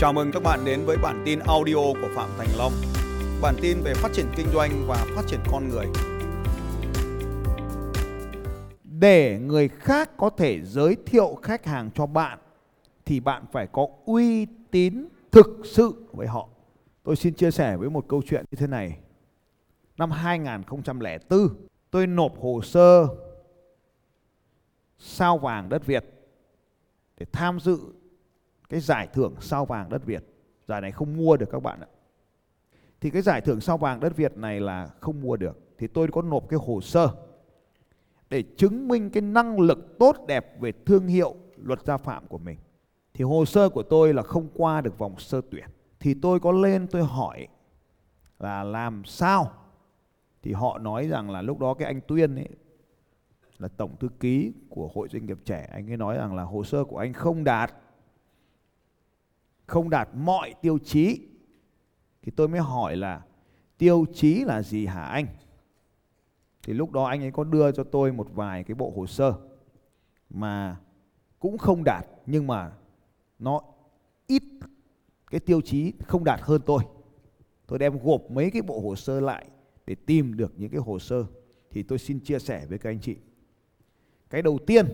Chào mừng các bạn đến với bản tin audio của Phạm Thành Long. Bản tin về phát triển kinh doanh và phát triển con người. Để người khác có thể giới thiệu khách hàng cho bạn thì bạn phải có uy tín thực sự với họ. Tôi xin chia sẻ với một câu chuyện như thế này. Năm 2004, tôi nộp hồ sơ sao vàng đất Việt để tham dự cái giải thưởng sao vàng đất Việt. Giải này không mua được các bạn ạ. Thì cái giải thưởng sao vàng đất Việt này là không mua được. Thì tôi có nộp cái hồ sơ để chứng minh cái năng lực tốt đẹp về thương hiệu luật gia phạm của mình. Thì hồ sơ của tôi là không qua được vòng sơ tuyển. Thì tôi có lên tôi hỏi là làm sao? Thì họ nói rằng là lúc đó cái anh Tuyên ấy là tổng thư ký của hội doanh nghiệp trẻ anh ấy nói rằng là hồ sơ của anh không đạt không đạt mọi tiêu chí, thì tôi mới hỏi là tiêu chí là gì hả anh? Thì lúc đó anh ấy có đưa cho tôi một vài cái bộ hồ sơ mà cũng không đạt, nhưng mà nó ít cái tiêu chí không đạt hơn tôi. Tôi đem gộp mấy cái bộ hồ sơ lại để tìm được những cái hồ sơ, thì tôi xin chia sẻ với các anh chị. Cái đầu tiên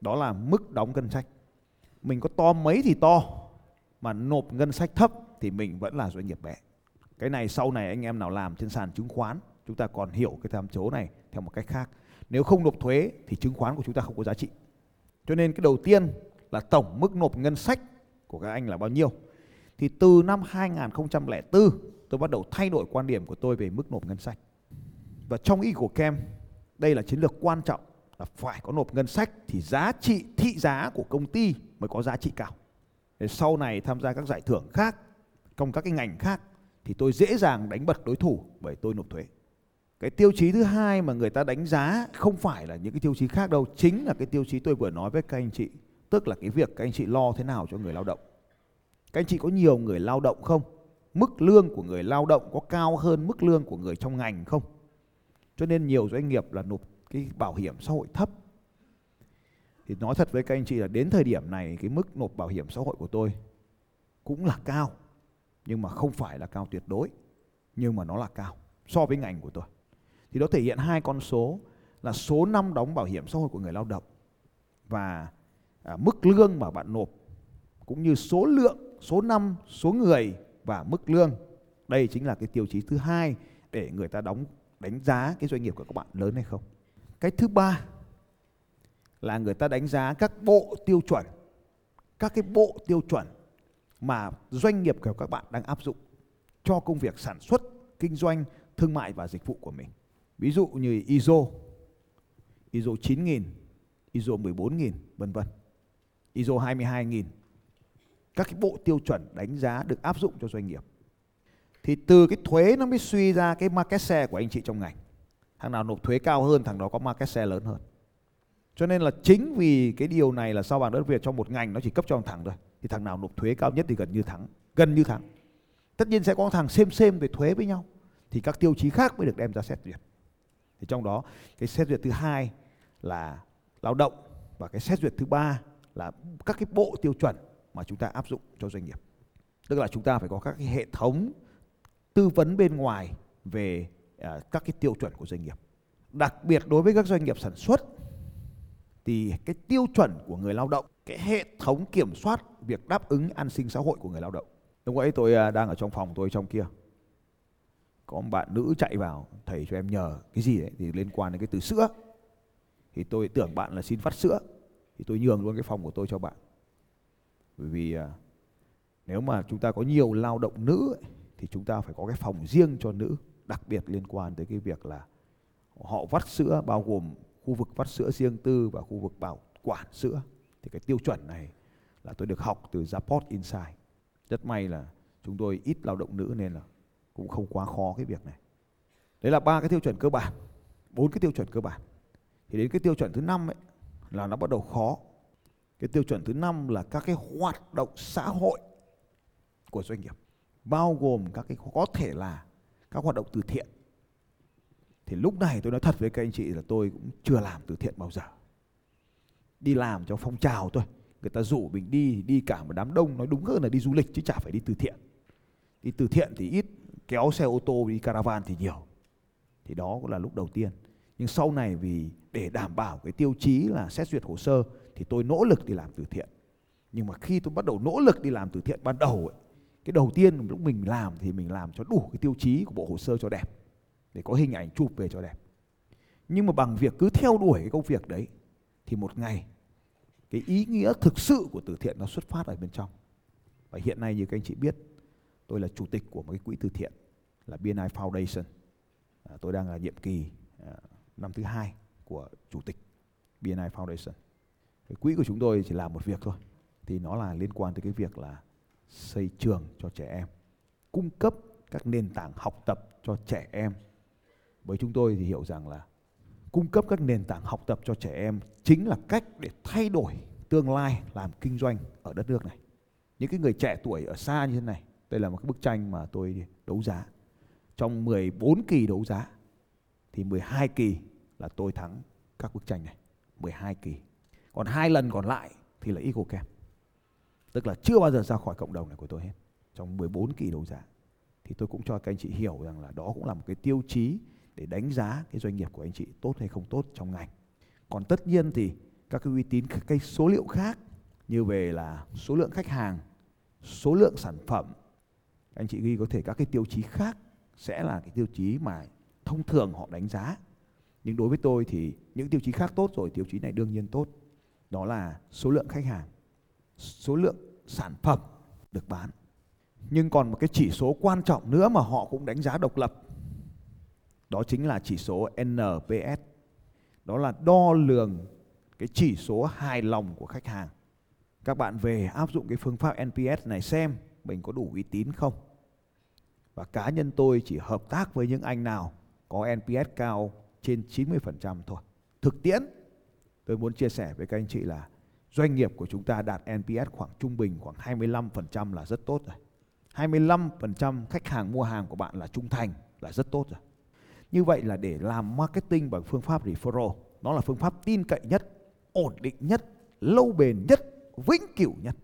đó là mức đóng ngân sách. Mình có to mấy thì to mà nộp ngân sách thấp thì mình vẫn là doanh nghiệp bé. Cái này sau này anh em nào làm trên sàn chứng khoán, chúng ta còn hiểu cái tham số này theo một cách khác. Nếu không nộp thuế thì chứng khoán của chúng ta không có giá trị. Cho nên cái đầu tiên là tổng mức nộp ngân sách của các anh là bao nhiêu? Thì từ năm 2004 tôi bắt đầu thay đổi quan điểm của tôi về mức nộp ngân sách. Và trong ý của kem, đây là chiến lược quan trọng là phải có nộp ngân sách thì giá trị, thị giá của công ty mới có giá trị cao sau này tham gia các giải thưởng khác, trong các cái ngành khác, thì tôi dễ dàng đánh bật đối thủ bởi tôi nộp thuế. Cái tiêu chí thứ hai mà người ta đánh giá không phải là những cái tiêu chí khác đâu, chính là cái tiêu chí tôi vừa nói với các anh chị, tức là cái việc các anh chị lo thế nào cho người lao động. Các anh chị có nhiều người lao động không? Mức lương của người lao động có cao hơn mức lương của người trong ngành không? Cho nên nhiều doanh nghiệp là nộp cái bảo hiểm xã hội thấp thì nói thật với các anh chị là đến thời điểm này cái mức nộp bảo hiểm xã hội của tôi cũng là cao nhưng mà không phải là cao tuyệt đối nhưng mà nó là cao so với ngành của tôi. Thì nó thể hiện hai con số là số năm đóng bảo hiểm xã hội của người lao động và à, mức lương mà bạn nộp cũng như số lượng số năm số người và mức lương. Đây chính là cái tiêu chí thứ hai để người ta đóng đánh giá cái doanh nghiệp của các bạn lớn hay không. Cái thứ ba là người ta đánh giá các bộ tiêu chuẩn, các cái bộ tiêu chuẩn mà doanh nghiệp của các bạn đang áp dụng cho công việc sản xuất, kinh doanh, thương mại và dịch vụ của mình. Ví dụ như ISO ISO 9000 ISO 14000 vân vân. ISO 22000 các cái bộ tiêu chuẩn đánh giá được áp dụng cho doanh nghiệp. Thì từ cái thuế nó mới suy ra cái market share của anh chị trong ngành. Thằng nào nộp thuế cao hơn, thằng đó có market share lớn hơn cho nên là chính vì cái điều này là sao vàng đất Việt trong một ngành nó chỉ cấp cho một thằng thôi. Thì thằng nào nộp thuế cao nhất thì gần như thắng, gần như thắng. Tất nhiên sẽ có thằng xem xem về thuế với nhau. Thì các tiêu chí khác mới được đem ra xét duyệt. Thì trong đó, cái xét duyệt thứ hai là lao động và cái xét duyệt thứ ba là các cái bộ tiêu chuẩn mà chúng ta áp dụng cho doanh nghiệp. Tức là chúng ta phải có các cái hệ thống tư vấn bên ngoài về à, các cái tiêu chuẩn của doanh nghiệp. Đặc biệt đối với các doanh nghiệp sản xuất thì cái tiêu chuẩn của người lao động cái hệ thống kiểm soát việc đáp ứng an sinh xã hội của người lao động. Lúc ấy tôi à, đang ở trong phòng tôi trong kia. Có một bạn nữ chạy vào thầy cho em nhờ cái gì đấy thì liên quan đến cái từ sữa. Thì tôi tưởng bạn là xin phát sữa. Thì tôi nhường luôn cái phòng của tôi cho bạn. Bởi vì à, nếu mà chúng ta có nhiều lao động nữ ấy, thì chúng ta phải có cái phòng riêng cho nữ. Đặc biệt liên quan tới cái việc là họ vắt sữa bao gồm khu vực vắt sữa riêng tư và khu vực bảo quản sữa. Thì cái tiêu chuẩn này là tôi được học từ Zaport Insight. Rất may là chúng tôi ít lao động nữ nên là cũng không quá khó cái việc này. Đấy là ba cái tiêu chuẩn cơ bản, bốn cái tiêu chuẩn cơ bản. Thì đến cái tiêu chuẩn thứ năm ấy, là nó bắt đầu khó. Cái tiêu chuẩn thứ năm là các cái hoạt động xã hội của doanh nghiệp, bao gồm các cái có thể là các hoạt động từ thiện thì lúc này tôi nói thật với các anh chị là tôi cũng chưa làm từ thiện bao giờ. Đi làm cho phong trào thôi. Người ta rủ mình đi đi cả một đám đông nói đúng hơn là đi du lịch chứ chả phải đi từ thiện. Đi từ thiện thì ít kéo xe ô tô đi caravan thì nhiều. Thì đó cũng là lúc đầu tiên. Nhưng sau này vì để đảm bảo cái tiêu chí là xét duyệt hồ sơ thì tôi nỗ lực đi làm từ thiện. Nhưng mà khi tôi bắt đầu nỗ lực đi làm từ thiện ban đầu ấy, cái đầu tiên lúc mình làm thì mình làm cho đủ cái tiêu chí của bộ hồ sơ cho đẹp để có hình ảnh chụp về cho đẹp. Nhưng mà bằng việc cứ theo đuổi cái công việc đấy thì một ngày cái ý nghĩa thực sự của từ thiện nó xuất phát ở bên trong. Và hiện nay như các anh chị biết tôi là chủ tịch của một cái quỹ từ thiện là BNI Foundation. À, tôi đang là nhiệm kỳ à, năm thứ hai của chủ tịch BNI Foundation. Cái quỹ của chúng tôi chỉ làm một việc thôi thì nó là liên quan tới cái việc là xây trường cho trẻ em cung cấp các nền tảng học tập cho trẻ em với chúng tôi thì hiểu rằng là cung cấp các nền tảng học tập cho trẻ em chính là cách để thay đổi tương lai làm kinh doanh ở đất nước này. Những cái người trẻ tuổi ở xa như thế này, đây là một cái bức tranh mà tôi đấu giá. Trong 14 kỳ đấu giá, thì 12 kỳ là tôi thắng các bức tranh này. 12 kỳ. Còn hai lần còn lại thì là Eagle Camp. Tức là chưa bao giờ ra khỏi cộng đồng này của tôi hết. Trong 14 kỳ đấu giá, thì tôi cũng cho các anh chị hiểu rằng là đó cũng là một cái tiêu chí để đánh giá cái doanh nghiệp của anh chị tốt hay không tốt trong ngành. Còn tất nhiên thì các cái uy tín, các cái số liệu khác như về là số lượng khách hàng, số lượng sản phẩm, anh chị ghi có thể các cái tiêu chí khác sẽ là cái tiêu chí mà thông thường họ đánh giá. Nhưng đối với tôi thì những tiêu chí khác tốt rồi, tiêu chí này đương nhiên tốt. Đó là số lượng khách hàng, số lượng sản phẩm được bán. Nhưng còn một cái chỉ số quan trọng nữa mà họ cũng đánh giá độc lập đó chính là chỉ số NPS đó là đo lường cái chỉ số hài lòng của khách hàng. Các bạn về áp dụng cái phương pháp NPS này xem mình có đủ uy tín không. Và cá nhân tôi chỉ hợp tác với những anh nào có NPS cao trên 90% thôi. Thực tiễn, tôi muốn chia sẻ với các anh chị là doanh nghiệp của chúng ta đạt NPS khoảng trung bình khoảng 25% là rất tốt rồi. 25% khách hàng mua hàng của bạn là trung thành là rất tốt rồi như vậy là để làm marketing bằng phương pháp referral, nó là phương pháp tin cậy nhất, ổn định nhất, lâu bền nhất, vĩnh cửu nhất.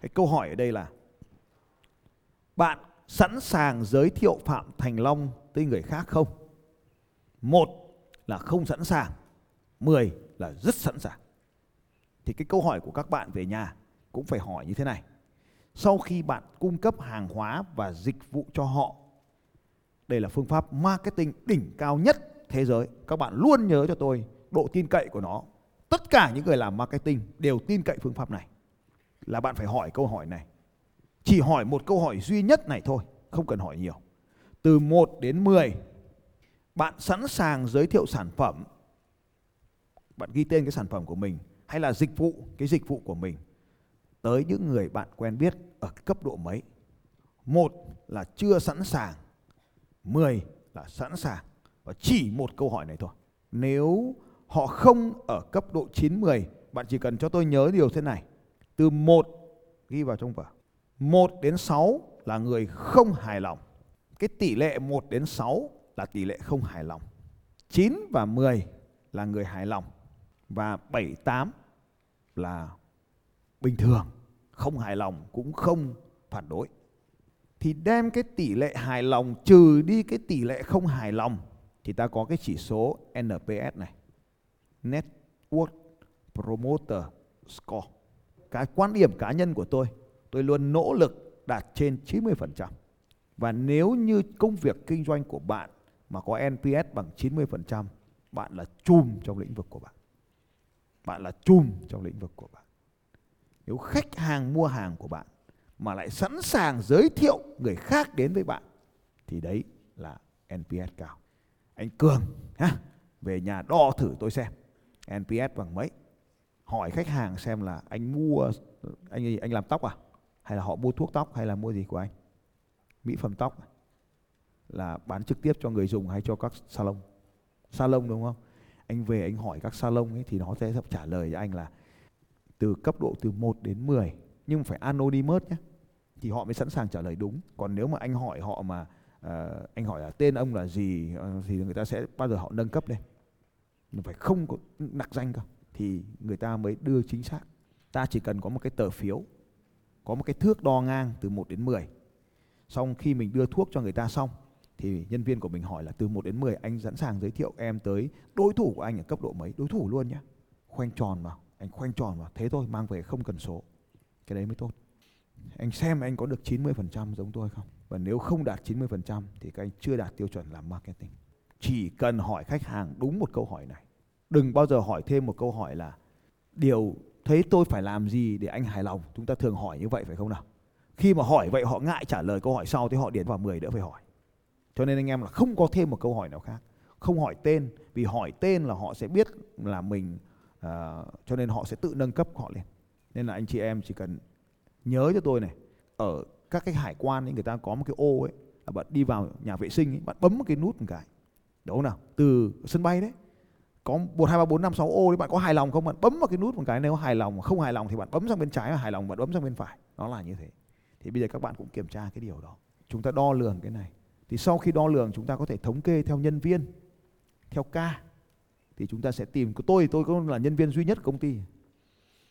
Cái câu hỏi ở đây là, bạn sẵn sàng giới thiệu phạm thành long tới người khác không? Một là không sẵn sàng, mười là rất sẵn sàng. Thì cái câu hỏi của các bạn về nhà cũng phải hỏi như thế này. Sau khi bạn cung cấp hàng hóa và dịch vụ cho họ đây là phương pháp marketing đỉnh cao nhất thế giới. Các bạn luôn nhớ cho tôi độ tin cậy của nó. Tất cả những người làm marketing đều tin cậy phương pháp này. Là bạn phải hỏi câu hỏi này. Chỉ hỏi một câu hỏi duy nhất này thôi, không cần hỏi nhiều. Từ 1 đến 10 bạn sẵn sàng giới thiệu sản phẩm. Bạn ghi tên cái sản phẩm của mình hay là dịch vụ, cái dịch vụ của mình tới những người bạn quen biết ở cấp độ mấy? Một là chưa sẵn sàng 10 là sẵn sàng và chỉ một câu hỏi này thôi. Nếu họ không ở cấp độ 9 10 bạn chỉ cần cho tôi nhớ điều thế này. Từ 1 ghi vào trong vở. 1 đến 6 là người không hài lòng. Cái tỷ lệ 1 đến 6 là tỷ lệ không hài lòng. 9 và 10 là người hài lòng và 7 8 là bình thường. Không hài lòng cũng không phản đối thì đem cái tỷ lệ hài lòng trừ đi cái tỷ lệ không hài lòng thì ta có cái chỉ số NPS này. Network Promoter Score. Cái quan điểm cá nhân của tôi tôi luôn nỗ lực đạt trên 90% và nếu như công việc kinh doanh của bạn mà có NPS bằng 90% bạn là chùm trong lĩnh vực của bạn. Bạn là chùm trong lĩnh vực của bạn. Nếu khách hàng mua hàng của bạn mà lại sẵn sàng giới thiệu người khác đến với bạn thì đấy là NPS cao. Anh Cường ha về nhà đo thử tôi xem. NPS bằng mấy? Hỏi khách hàng xem là anh mua anh gì, anh làm tóc à? Hay là họ mua thuốc tóc hay là mua gì của anh? Mỹ phẩm tóc à? là bán trực tiếp cho người dùng hay cho các salon? Salon đúng không? Anh về anh hỏi các salon ấy thì nó sẽ trả lời cho anh là từ cấp độ từ 1 đến 10 nhưng phải anonymous nhé. Thì họ mới sẵn sàng trả lời đúng. Còn nếu mà anh hỏi họ mà uh, anh hỏi là tên ông là gì uh, thì người ta sẽ bao giờ họ nâng cấp lên phải không có nặc danh cơ. Thì người ta mới đưa chính xác. Ta chỉ cần có một cái tờ phiếu có một cái thước đo ngang từ 1 đến 10 xong khi mình đưa thuốc cho người ta xong thì nhân viên của mình hỏi là từ 1 đến 10 anh sẵn sàng giới thiệu em tới đối thủ của anh ở cấp độ mấy? Đối thủ luôn nhé khoanh tròn vào. Anh khoanh tròn vào. Thế thôi mang về không cần số cái đấy mới tốt. Anh xem anh có được 90% giống tôi không? Và nếu không đạt 90% thì các anh chưa đạt tiêu chuẩn làm marketing. Chỉ cần hỏi khách hàng đúng một câu hỏi này. Đừng bao giờ hỏi thêm một câu hỏi là điều thấy tôi phải làm gì để anh hài lòng? Chúng ta thường hỏi như vậy phải không nào? Khi mà hỏi vậy họ ngại trả lời câu hỏi sau thì họ điền vào 10 đỡ phải hỏi. Cho nên anh em là không có thêm một câu hỏi nào khác. Không hỏi tên vì hỏi tên là họ sẽ biết là mình uh, cho nên họ sẽ tự nâng cấp họ lên nên là anh chị em chỉ cần nhớ cho tôi này ở các cái hải quan ấy người ta có một cái ô ấy là bạn đi vào nhà vệ sinh ấy, bạn bấm một cái nút một cái. Đúng không nào từ sân bay đấy có một hai ba bốn năm sáu ô đấy bạn có hài lòng không? Bạn bấm vào cái nút một cái nếu hài lòng không hài lòng thì bạn bấm sang bên trái và hài lòng bạn bấm sang bên phải. Nó là như thế. Thì bây giờ các bạn cũng kiểm tra cái điều đó. Chúng ta đo lường cái này. Thì sau khi đo lường chúng ta có thể thống kê theo nhân viên theo ca. Thì chúng ta sẽ tìm tôi tôi cũng là nhân viên duy nhất công ty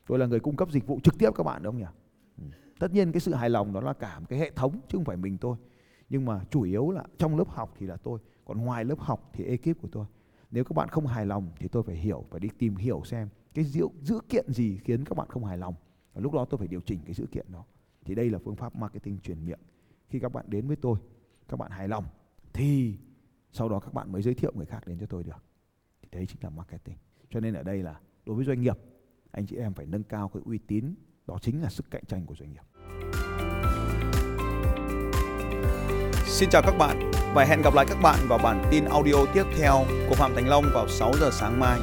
tôi là người cung cấp dịch vụ trực tiếp các bạn đúng không nhỉ? Ừ. tất nhiên cái sự hài lòng đó là cả một cái hệ thống chứ không phải mình tôi. Nhưng mà chủ yếu là trong lớp học thì là tôi còn ngoài lớp học thì ekip của tôi. Nếu các bạn không hài lòng thì tôi phải hiểu phải đi tìm hiểu xem cái dữ, dữ kiện gì khiến các bạn không hài lòng. Và lúc đó tôi phải điều chỉnh cái dữ kiện đó. Thì đây là phương pháp marketing truyền miệng. Khi các bạn đến với tôi các bạn hài lòng thì sau đó các bạn mới giới thiệu người khác đến cho tôi được. Thì đấy chính là marketing. Cho nên ở đây là đối với doanh nghiệp anh chị em phải nâng cao cái uy tín, đó chính là sức cạnh tranh của doanh nghiệp Xin chào các bạn và hẹn gặp lại các bạn vào bản tin audio tiếp theo của Phạm Thành Long vào 6 giờ sáng mai.